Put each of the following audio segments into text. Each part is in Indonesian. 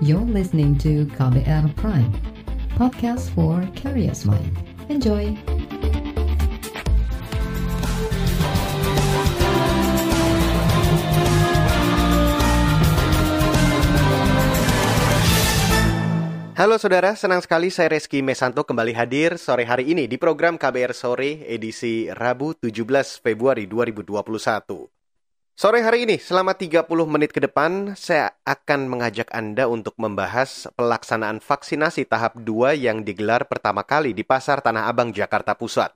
You're listening to KBR Prime, podcast for curious mind. Enjoy! Halo saudara, senang sekali saya Reski Mesanto kembali hadir sore hari ini di program KBR Sore edisi Rabu 17 Februari 2021. Sore hari ini, selama 30 menit ke depan, saya akan mengajak Anda untuk membahas pelaksanaan vaksinasi tahap 2 yang digelar pertama kali di Pasar Tanah Abang, Jakarta Pusat.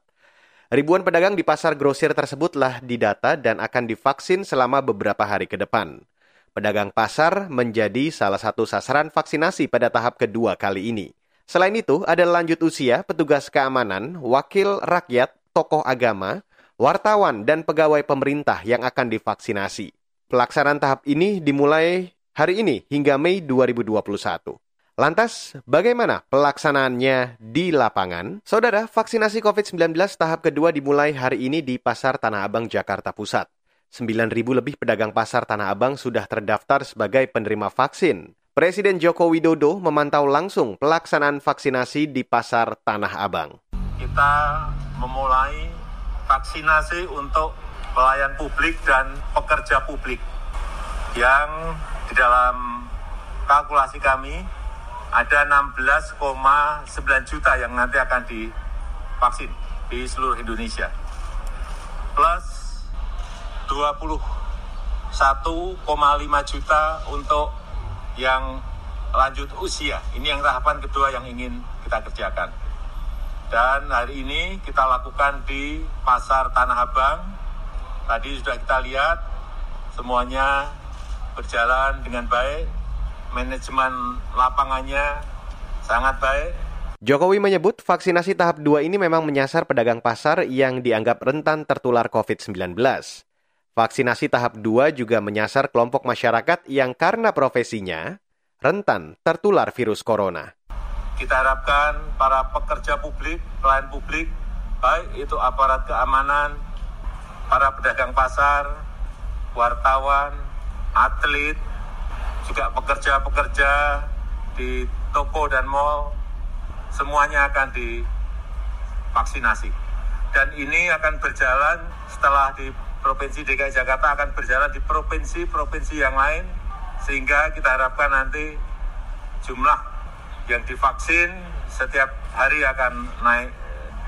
Ribuan pedagang di pasar grosir tersebutlah didata dan akan divaksin selama beberapa hari ke depan. Pedagang pasar menjadi salah satu sasaran vaksinasi pada tahap kedua kali ini. Selain itu, ada lanjut usia, petugas keamanan, wakil rakyat, tokoh agama, wartawan, dan pegawai pemerintah yang akan divaksinasi. Pelaksanaan tahap ini dimulai hari ini hingga Mei 2021. Lantas, bagaimana pelaksanaannya di lapangan? Saudara, vaksinasi COVID-19 tahap kedua dimulai hari ini di Pasar Tanah Abang, Jakarta Pusat. 9.000 lebih pedagang pasar Tanah Abang sudah terdaftar sebagai penerima vaksin. Presiden Joko Widodo memantau langsung pelaksanaan vaksinasi di pasar Tanah Abang. Kita memulai vaksinasi untuk pelayan publik dan pekerja publik yang di dalam kalkulasi kami ada 16,9 juta yang nanti akan divaksin di seluruh Indonesia. Plus 21,5 juta untuk yang lanjut usia. Ini yang tahapan kedua yang ingin kita kerjakan. Dan hari ini kita lakukan di Pasar Tanah Abang. Tadi sudah kita lihat semuanya berjalan dengan baik. Manajemen lapangannya sangat baik. Jokowi menyebut vaksinasi tahap 2 ini memang menyasar pedagang pasar yang dianggap rentan tertular COVID-19. Vaksinasi tahap 2 juga menyasar kelompok masyarakat yang karena profesinya rentan tertular virus corona. Kita harapkan para pekerja publik, pelayan publik, baik itu aparat keamanan, para pedagang pasar, wartawan, atlet, juga pekerja-pekerja di toko dan mall, semuanya akan divaksinasi. Dan ini akan berjalan setelah di Provinsi DKI Jakarta akan berjalan di provinsi-provinsi yang lain sehingga kita harapkan nanti jumlah yang divaksin setiap hari akan naik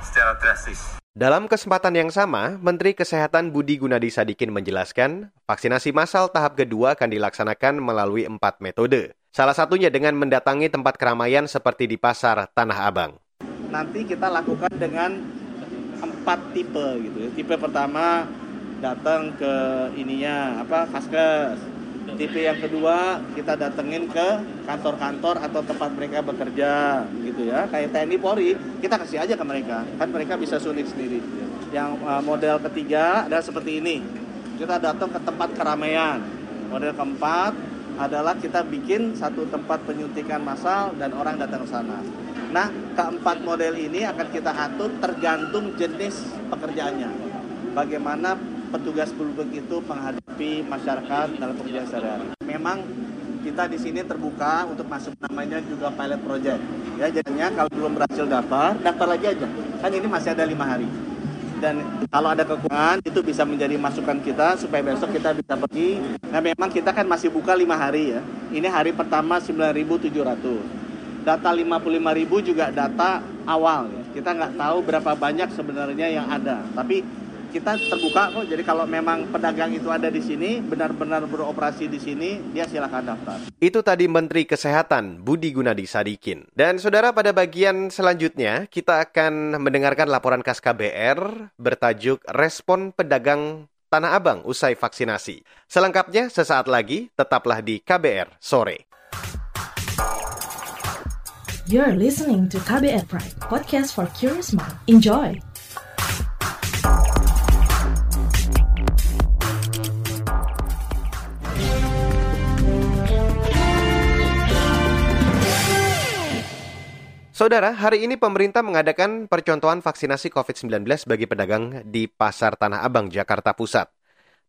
secara drastis. Dalam kesempatan yang sama, Menteri Kesehatan Budi Gunadi Sadikin menjelaskan, vaksinasi massal tahap kedua akan dilaksanakan melalui empat metode. Salah satunya dengan mendatangi tempat keramaian seperti di pasar Tanah Abang. Nanti kita lakukan dengan empat tipe gitu. Ya. Tipe pertama datang ke ininya apa vaskes tipe yang kedua kita datengin ke kantor-kantor atau tempat mereka bekerja gitu ya. Kayak TNI Polri kita kasih aja ke mereka. Kan mereka bisa suntik sendiri. Yang uh, model ketiga adalah seperti ini. Kita datang ke tempat keramaian. Model keempat adalah kita bikin satu tempat penyuntikan massal dan orang datang ke sana. Nah keempat model ini akan kita atur tergantung jenis pekerjaannya. Bagaimana petugas publik itu menghadapi masyarakat dalam pekerjaan sehari-hari. Memang kita di sini terbuka untuk masuk namanya juga pilot project. Ya, jadinya kalau belum berhasil daftar, daftar lagi aja. Kan ini masih ada lima hari. Dan kalau ada kekurangan itu bisa menjadi masukan kita supaya besok kita bisa pergi. Nah memang kita kan masih buka lima hari ya. Ini hari pertama 9.700. Data 55.000 juga data awal ya. Kita nggak tahu berapa banyak sebenarnya yang ada. Tapi kita terbuka kok. Jadi kalau memang pedagang itu ada di sini, benar-benar beroperasi di sini, dia silakan daftar. Itu tadi Menteri Kesehatan Budi Gunadi Sadikin. Dan saudara pada bagian selanjutnya kita akan mendengarkan laporan khas KBR bertajuk Respon Pedagang Tanah Abang usai vaksinasi. Selengkapnya sesaat lagi tetaplah di KBR sore. You're listening to KBR Pride, podcast for curious mind. Enjoy. Saudara, hari ini pemerintah mengadakan percontohan vaksinasi COVID-19 bagi pedagang di Pasar Tanah Abang, Jakarta Pusat.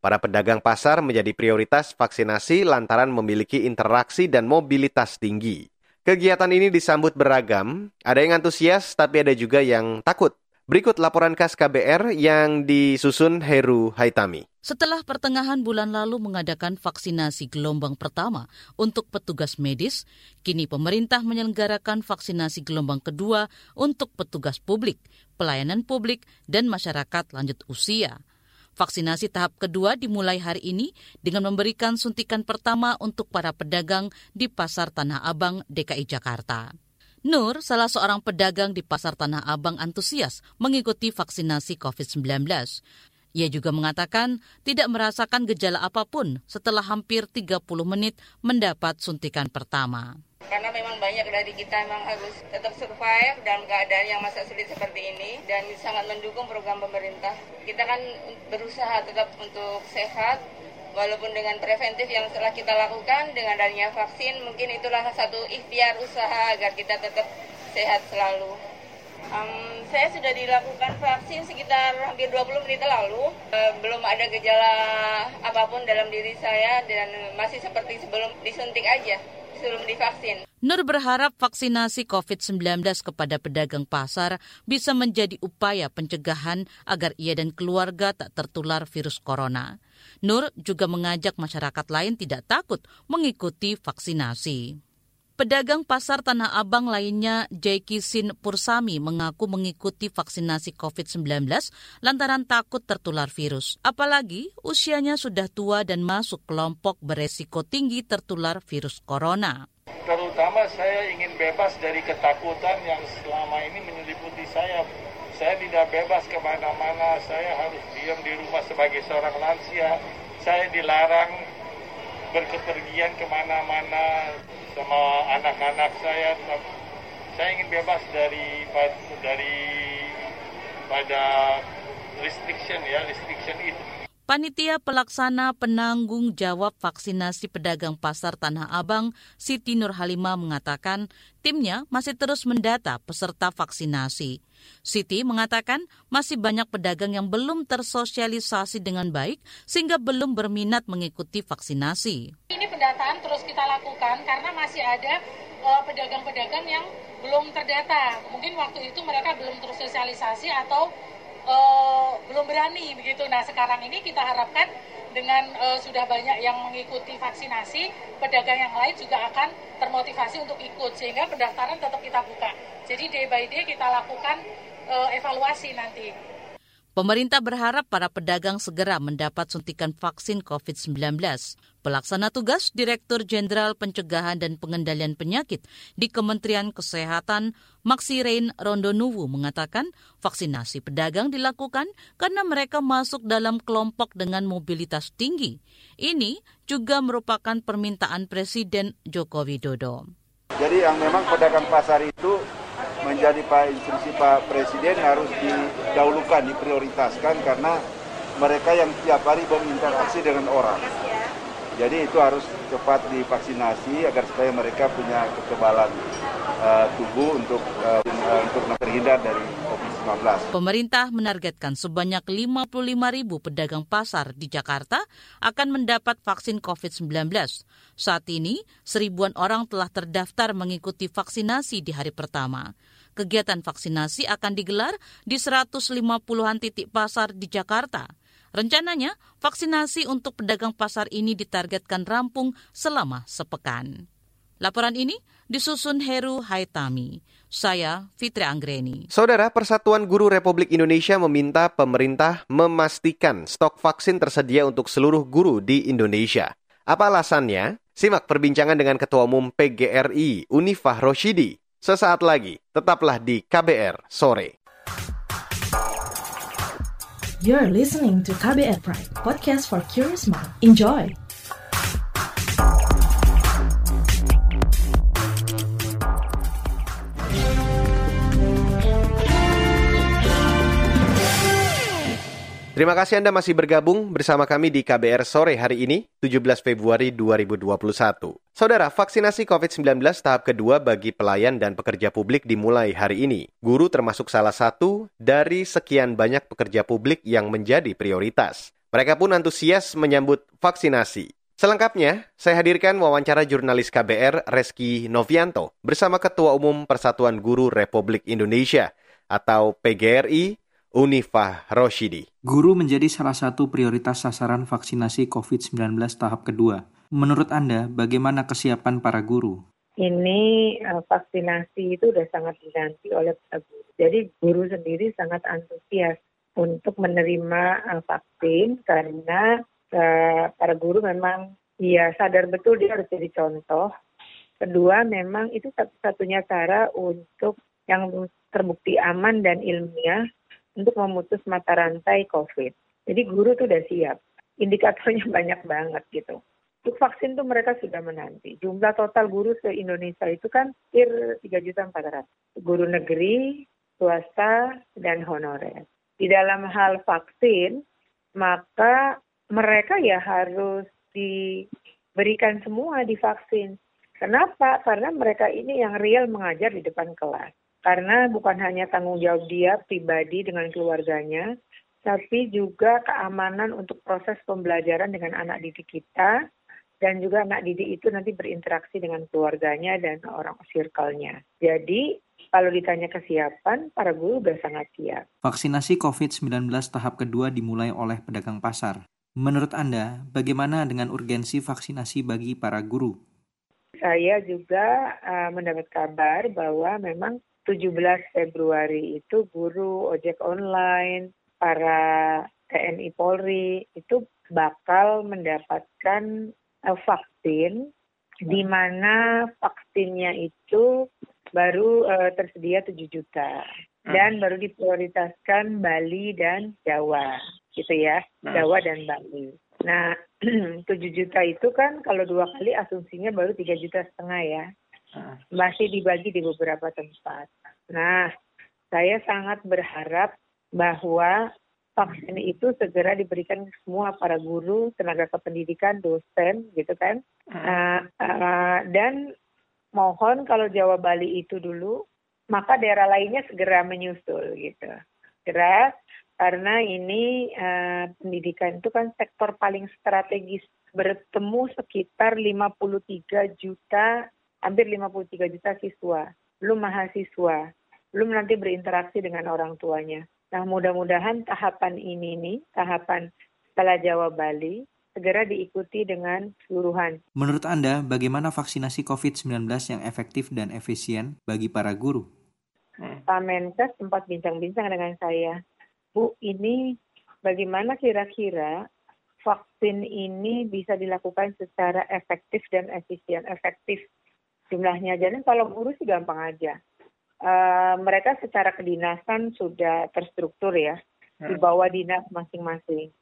Para pedagang pasar menjadi prioritas vaksinasi lantaran memiliki interaksi dan mobilitas tinggi. Kegiatan ini disambut beragam, ada yang antusias tapi ada juga yang takut. Berikut laporan khas KBR yang disusun Heru Haitami. Setelah pertengahan bulan lalu mengadakan vaksinasi gelombang pertama untuk petugas medis, kini pemerintah menyelenggarakan vaksinasi gelombang kedua untuk petugas publik, pelayanan publik, dan masyarakat lanjut usia. Vaksinasi tahap kedua dimulai hari ini dengan memberikan suntikan pertama untuk para pedagang di Pasar Tanah Abang, DKI Jakarta. Nur, salah seorang pedagang di Pasar Tanah Abang antusias mengikuti vaksinasi COVID-19. Ia juga mengatakan tidak merasakan gejala apa pun setelah hampir 30 menit mendapat suntikan pertama. Karena memang banyak dari kita memang harus tetap survive dalam keadaan yang masa sulit seperti ini dan sangat mendukung program pemerintah. Kita kan berusaha tetap untuk sehat, walaupun dengan preventif yang telah kita lakukan dengan adanya vaksin mungkin itulah satu ikhtiar usaha agar kita tetap sehat selalu. Um, saya sudah dilakukan vaksin sekitar hampir 20 menit lalu. Uh, belum ada gejala apa pun dalam diri saya dan masih seperti sebelum disuntik aja, sebelum divaksin. Nur berharap vaksinasi COVID-19 kepada pedagang pasar bisa menjadi upaya pencegahan agar ia dan keluarga tak tertular virus corona. Nur juga mengajak masyarakat lain tidak takut mengikuti vaksinasi. Pedagang pasar Tanah Abang lainnya, Jaiki Sin Pursami, mengaku mengikuti vaksinasi COVID-19 lantaran takut tertular virus. Apalagi usianya sudah tua dan masuk kelompok beresiko tinggi tertular virus corona. Terutama saya ingin bebas dari ketakutan yang selama ini menyeliputi saya saya tidak bebas ke mana-mana, saya harus diam di rumah sebagai seorang lansia, saya dilarang berkepergian ke mana-mana sama anak-anak saya. Saya ingin bebas dari dari pada restriction ya, restriction itu. Panitia pelaksana penanggung jawab vaksinasi pedagang pasar Tanah Abang, Siti Nurhalima mengatakan timnya masih terus mendata peserta vaksinasi. Siti mengatakan masih banyak pedagang yang belum tersosialisasi dengan baik sehingga belum berminat mengikuti vaksinasi. Ini pendataan terus kita lakukan karena masih ada eh, pedagang-pedagang yang belum terdata. Mungkin waktu itu mereka belum tersosialisasi atau uh, belum berani begitu. Nah sekarang ini kita harapkan dengan uh, sudah banyak yang mengikuti vaksinasi, pedagang yang lain juga akan termotivasi untuk ikut sehingga pendaftaran tetap kita buka. Jadi day by day kita lakukan uh, evaluasi nanti. Pemerintah berharap para pedagang segera mendapat suntikan vaksin COVID-19. Pelaksana tugas Direktur Jenderal Pencegahan dan Pengendalian Penyakit di Kementerian Kesehatan, Maksirein Rondonuwu mengatakan vaksinasi pedagang dilakukan karena mereka masuk dalam kelompok dengan mobilitas tinggi. Ini juga merupakan permintaan Presiden Joko Widodo. Jadi yang memang pedagang pasar itu menjadi Pak instruksi Pak Presiden harus didahulukan, diprioritaskan karena mereka yang tiap hari berinteraksi dengan orang. Jadi itu harus cepat divaksinasi agar supaya mereka punya kekebalan uh, tubuh untuk uh, untuk terhindar dari COVID-19. Pemerintah menargetkan sebanyak 55 ribu pedagang pasar di Jakarta akan mendapat vaksin COVID-19. Saat ini, seribuan orang telah terdaftar mengikuti vaksinasi di hari pertama. Kegiatan vaksinasi akan digelar di 150-an titik pasar di Jakarta. Rencananya, vaksinasi untuk pedagang pasar ini ditargetkan rampung selama sepekan. Laporan ini disusun Heru Haitami. Saya Fitri Anggreni. Saudara Persatuan Guru Republik Indonesia meminta pemerintah memastikan stok vaksin tersedia untuk seluruh guru di Indonesia. Apa alasannya? Simak perbincangan dengan Ketua Umum PGRI, Unifah Roshidi. Sesaat lagi, tetaplah di KBR Sore. You're listening to KBR Pride, podcast for curious mind. Enjoy! Terima kasih Anda masih bergabung bersama kami di KBR sore hari ini, 17 Februari 2021. Saudara, vaksinasi COVID-19 tahap kedua bagi pelayan dan pekerja publik dimulai hari ini. Guru termasuk salah satu dari sekian banyak pekerja publik yang menjadi prioritas. Mereka pun antusias menyambut vaksinasi. Selengkapnya, saya hadirkan wawancara jurnalis KBR Reski Novianto bersama Ketua Umum Persatuan Guru Republik Indonesia atau PGRI, Unifah Roshidi. Guru menjadi salah satu prioritas sasaran vaksinasi COVID-19 tahap kedua. Menurut Anda, bagaimana kesiapan para guru? Ini uh, vaksinasi itu sudah sangat dinanti oleh para guru. Jadi guru sendiri sangat antusias untuk menerima uh, vaksin karena uh, para guru memang ya sadar betul dia harus jadi contoh. Kedua memang itu satu-satunya cara untuk yang terbukti aman dan ilmiah untuk memutus mata rantai COVID. Jadi guru tuh udah siap. Indikatornya banyak banget gitu. Untuk vaksin tuh mereka sudah menanti. Jumlah total guru se-Indonesia itu kan hampir 3.400. Guru negeri, swasta, dan honorer. Di dalam hal vaksin, maka mereka ya harus diberikan semua divaksin. Kenapa? Karena mereka ini yang real mengajar di depan kelas. Karena bukan hanya tanggung jawab dia pribadi dengan keluarganya, tapi juga keamanan untuk proses pembelajaran dengan anak didik kita, dan juga anak didik itu nanti berinteraksi dengan keluarganya dan orang circle-nya. Jadi kalau ditanya kesiapan, para guru sudah sangat siap. Vaksinasi COVID-19 tahap kedua dimulai oleh pedagang pasar. Menurut Anda, bagaimana dengan urgensi vaksinasi bagi para guru? Saya juga uh, mendapat kabar bahwa memang 17 Februari itu guru ojek online, para TNI Polri itu bakal mendapatkan uh, vaksin di mana vaksinnya itu baru uh, tersedia 7 juta dan hmm. baru diprioritaskan Bali dan Jawa gitu ya, nah. Jawa dan Bali. Nah, 7 juta itu kan kalau dua kali asumsinya baru 3 juta setengah ya. Masih dibagi di beberapa tempat. Nah, saya sangat berharap bahwa vaksin itu segera diberikan ke semua para guru, tenaga kependidikan, dosen, gitu kan. Uh, uh, dan mohon kalau Jawa Bali itu dulu, maka daerah lainnya segera menyusul gitu. Segera karena ini uh, pendidikan itu kan sektor paling strategis bertemu sekitar 53 juta hampir 53 juta siswa belum mahasiswa belum nanti berinteraksi dengan orang tuanya nah mudah-mudahan tahapan ini nih tahapan setelah Jawa Bali segera diikuti dengan seluruhan. Menurut Anda, bagaimana vaksinasi COVID-19 yang efektif dan efisien bagi para guru? Pak Menkes sempat bincang-bincang dengan saya Bu, ini bagaimana kira-kira vaksin ini bisa dilakukan secara efektif dan efisien? Efektif jumlahnya. Jadi kalau guru sih gampang aja. Uh, mereka secara kedinasan sudah terstruktur ya di hmm. bawah dinas masing-masing.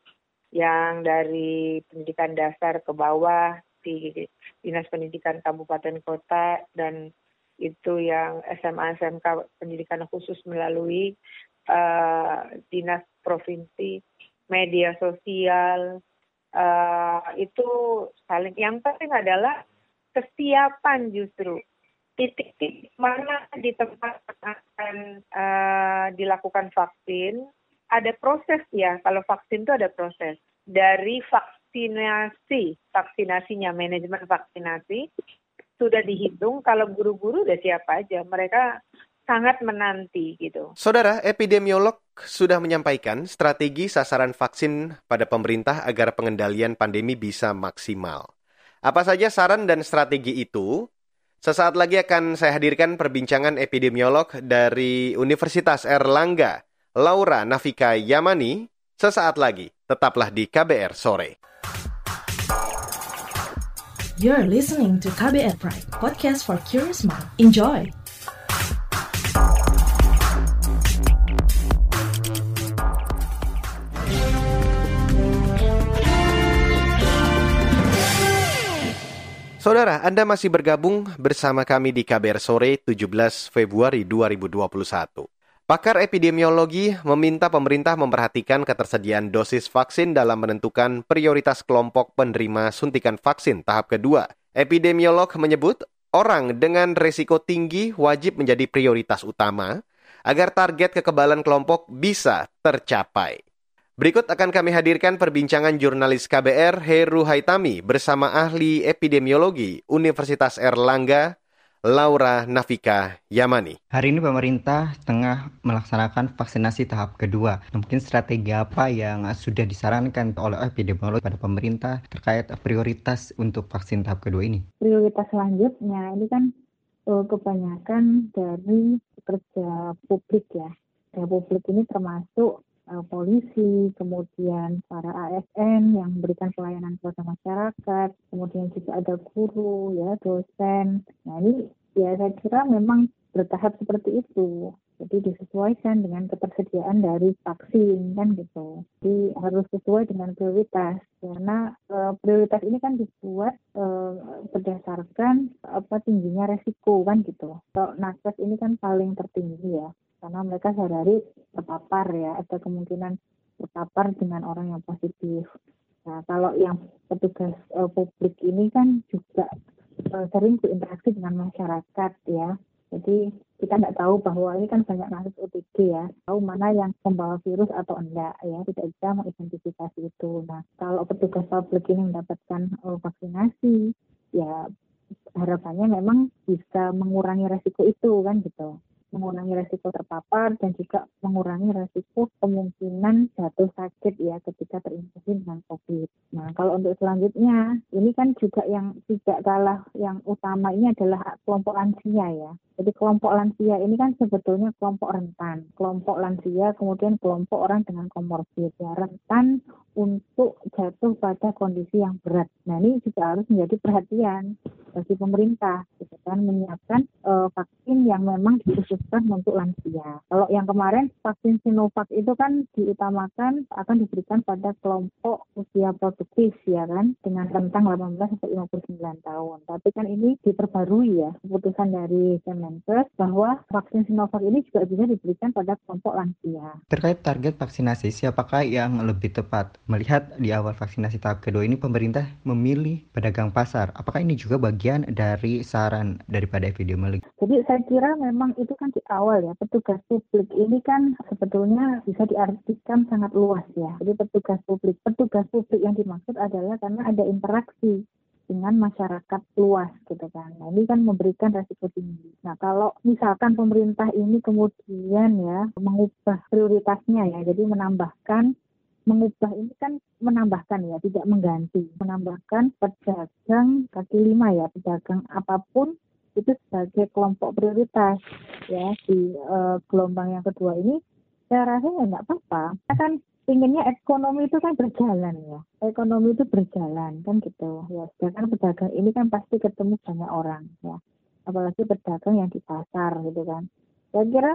Yang dari pendidikan dasar ke bawah di dinas pendidikan kabupaten kota dan itu yang SMA SMK pendidikan khusus melalui uh, dinas provinsi, media sosial, uh, itu saling. Yang penting adalah kesiapan justru. Titik-titik mana di tempat akan uh, dilakukan vaksin ada proses ya. Kalau vaksin itu ada proses. Dari vaksinasi vaksinasinya manajemen vaksinasi sudah dihitung. Kalau guru-guru udah siapa aja. Mereka sangat menanti gitu. Saudara, epidemiolog sudah menyampaikan strategi sasaran vaksin pada pemerintah agar pengendalian pandemi bisa maksimal. Apa saja saran dan strategi itu? Sesaat lagi akan saya hadirkan perbincangan epidemiolog dari Universitas Erlangga, Laura Nafika Yamani, sesaat lagi. Tetaplah di KBR sore. You're listening to KBR Pride, podcast for curious mind. Enjoy. Saudara, Anda masih bergabung bersama kami di KBR Sore 17 Februari 2021. Pakar epidemiologi meminta pemerintah memperhatikan ketersediaan dosis vaksin dalam menentukan prioritas kelompok penerima suntikan vaksin tahap kedua. Epidemiolog menyebut orang dengan resiko tinggi wajib menjadi prioritas utama agar target kekebalan kelompok bisa tercapai. Berikut akan kami hadirkan perbincangan jurnalis KBR Heru Haitami bersama ahli epidemiologi Universitas Erlangga, Laura Nafika Yamani. Hari ini pemerintah tengah melaksanakan vaksinasi tahap kedua. Mungkin strategi apa yang sudah disarankan oleh epidemiolog pada pemerintah terkait prioritas untuk vaksin tahap kedua ini? Prioritas selanjutnya ini kan uh, kebanyakan dari pekerja publik ya. Pekerja publik ini termasuk polisi, kemudian para ASN yang memberikan pelayanan kepada masyarakat, kemudian juga ada guru, ya, dosen. Nah ini ya saya kira memang bertahap seperti itu. Jadi disesuaikan dengan ketersediaan dari vaksin kan gitu. Jadi harus sesuai dengan prioritas karena e, prioritas ini kan dibuat e, berdasarkan apa tingginya resiko kan gitu. Kalau nakes ini kan paling tertinggi ya karena mereka sehari-hari terpapar ya ada kemungkinan terpapar dengan orang yang positif. Nah kalau yang petugas uh, publik ini kan juga uh, sering berinteraksi dengan masyarakat ya. Jadi kita tidak tahu bahwa ini kan banyak kasus OTG ya, tahu mana yang membawa virus atau enggak ya, tidak bisa mengidentifikasi itu. Nah kalau petugas publik ini mendapatkan uh, vaksinasi, ya harapannya memang bisa mengurangi resiko itu kan gitu mengurangi resiko terpapar dan juga mengurangi resiko kemungkinan jatuh sakit ya ketika terinfeksi dengan COVID. Nah, kalau untuk selanjutnya, ini kan juga yang tidak kalah yang utama ini adalah kelompok lansia ya. Jadi kelompok lansia ini kan sebetulnya kelompok rentan. Kelompok lansia kemudian kelompok orang dengan komorbid ya rentan untuk jatuh pada kondisi yang berat. Nah ini juga harus menjadi perhatian bagi pemerintah, gitu kan menyiapkan uh, vaksin yang memang dikhususkan untuk lansia. Kalau yang kemarin vaksin Sinovac itu kan diutamakan akan diberikan pada kelompok usia produktif ya kan dengan rentang 18 sampai 59 tahun. Tapi kan ini diperbarui ya keputusan dari Kemenkes bahwa vaksin Sinovac ini juga bisa diberikan pada kelompok lansia. Terkait target vaksinasi, siapakah yang lebih tepat? Melihat di awal vaksinasi tahap kedua ini pemerintah memilih pedagang pasar. Apakah ini juga bagian dari saran daripada epidemiolog? Jadi saya kira memang itu kan di awal ya petugas publik ini kan sebetulnya bisa diartikan sangat luas ya. Jadi petugas publik, petugas publik yang dimaksud adalah karena ada interaksi dengan masyarakat luas gitu kan. Nah ini kan memberikan resiko tinggi. Nah kalau misalkan pemerintah ini kemudian ya mengubah prioritasnya ya, jadi menambahkan mengubah ini kan menambahkan ya, tidak mengganti, menambahkan pedagang kaki lima ya, pedagang apa pun itu sebagai kelompok prioritas ya di uh, gelombang yang kedua ini. Saya rasa ya nggak apa-apa. Kan inginnya ekonomi itu kan berjalan ya. Ekonomi itu berjalan kan gitu ya. Sedangkan pedagang ini kan pasti ketemu banyak orang ya. Apalagi pedagang yang di pasar gitu kan. Saya kira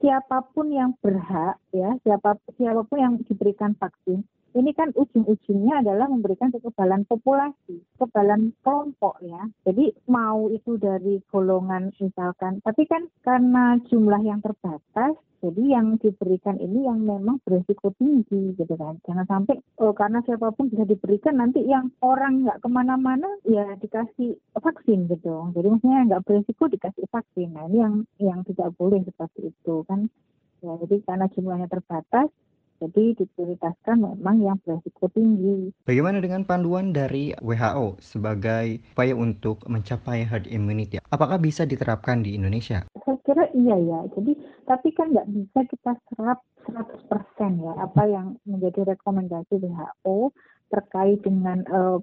siapa pun yang berhak ya siapa siapa pun yang diberikan vaksin ini kan ujung-ujungnya adalah memberikan kekebalan populasi, kekebalan kelompok ya. Jadi mau itu dari golongan misalkan, tapi kan karena jumlah yang terbatas, jadi yang diberikan ini yang memang berisiko tinggi gitu kan. Jangan sampai oh, karena siapa pun bisa diberikan nanti yang orang nggak ke mana-mana ya dikasih vaksin gitu. Jadi maksudnya nggak berisiko dikasih vaksin. Nah ini yang yang tidak boleh seperti itu kan. Ya, jadi karena jumlahnya terbatas, jadi diprioritaskan memang yang berisiko tinggi. Bagaimana dengan panduan dari WHO sebagai upaya untuk mencapai herd immunity? Apakah bisa diterapkan di Indonesia? Saya kira iya ya. Jadi tapi kan nggak bisa kita serap 100% ya apa yang menjadi rekomendasi WHO terkait dengan uh,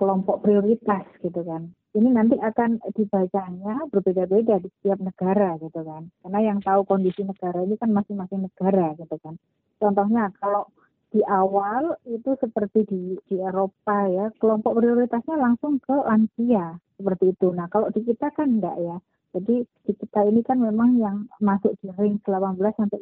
kelompok prioritas gitu kan ini nanti akan dibacanya berbeda-beda di setiap negara gitu kan. Karena yang tahu kondisi negara ini kan masing-masing negara gitu kan. Contohnya kalau di awal itu seperti di, di Eropa ya, kelompok prioritasnya langsung ke lansia seperti itu. Nah kalau di kita kan enggak ya. Jadi di kita ini kan memang yang masuk di ring 18 sampai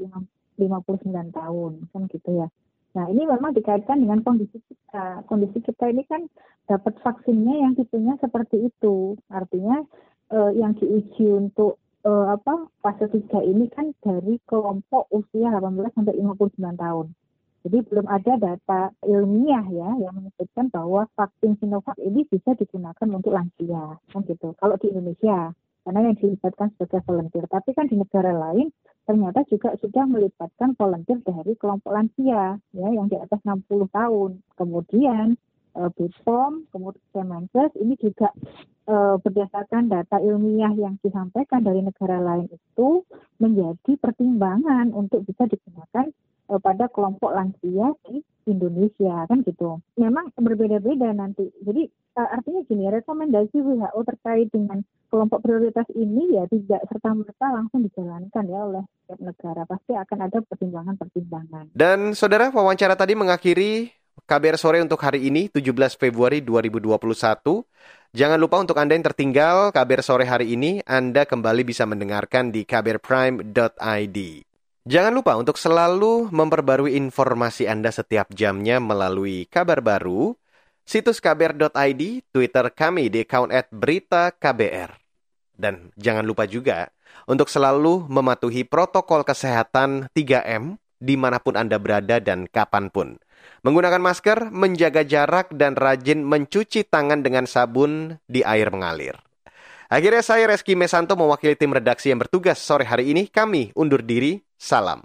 59 tahun kan gitu ya. Nah, ini memang dikaitkan dengan kondisi kita. Kondisi kita ini kan dapat vaksinnya yang tipenya seperti itu. Artinya eh, yang diuji untuk eh, apa fase 3 ini kan dari kelompok usia 18 sampai 59 tahun. Jadi belum ada data ilmiah ya yang menyebutkan bahwa vaksin Sinovac ini bisa digunakan untuk lansia, kan gitu. Kalau di Indonesia, karena yang dilibatkan sebagai volunteer. Tapi kan di negara lain ternyata juga sudah melibatkan volunteer dari kelompok lansia ya yang di atas 60 tahun. Kemudian BPOM, kemudian Kemenkes ini juga uh, berdasarkan data ilmiah yang disampaikan dari negara lain itu menjadi pertimbangan untuk bisa digunakan uh, pada kelompok lansia di Indonesia kan gitu. Memang berbeda-beda nanti. Jadi artinya gini, rekomendasi WHO terkait dengan kelompok prioritas ini ya tidak serta merta langsung dijalankan ya oleh setiap negara. Pasti akan ada pertimbangan-pertimbangan. Dan saudara wawancara tadi mengakhiri KBR sore untuk hari ini 17 Februari 2021. Jangan lupa untuk Anda yang tertinggal KBR sore hari ini, Anda kembali bisa mendengarkan di kbrprime.id. Jangan lupa untuk selalu memperbarui informasi Anda setiap jamnya melalui kabar baru, situs kbr.id, Twitter kami di account at berita KBR. Dan jangan lupa juga untuk selalu mematuhi protokol kesehatan 3M di mana pun Anda berada dan kapan pun. Menggunakan masker, menjaga jarak, dan rajin mencuci tangan dengan sabun di air mengalir. Akhirnya saya Reski Mesanto mewakili tim redaksi yang bertugas sore hari ini. Kami undur diri. Salam.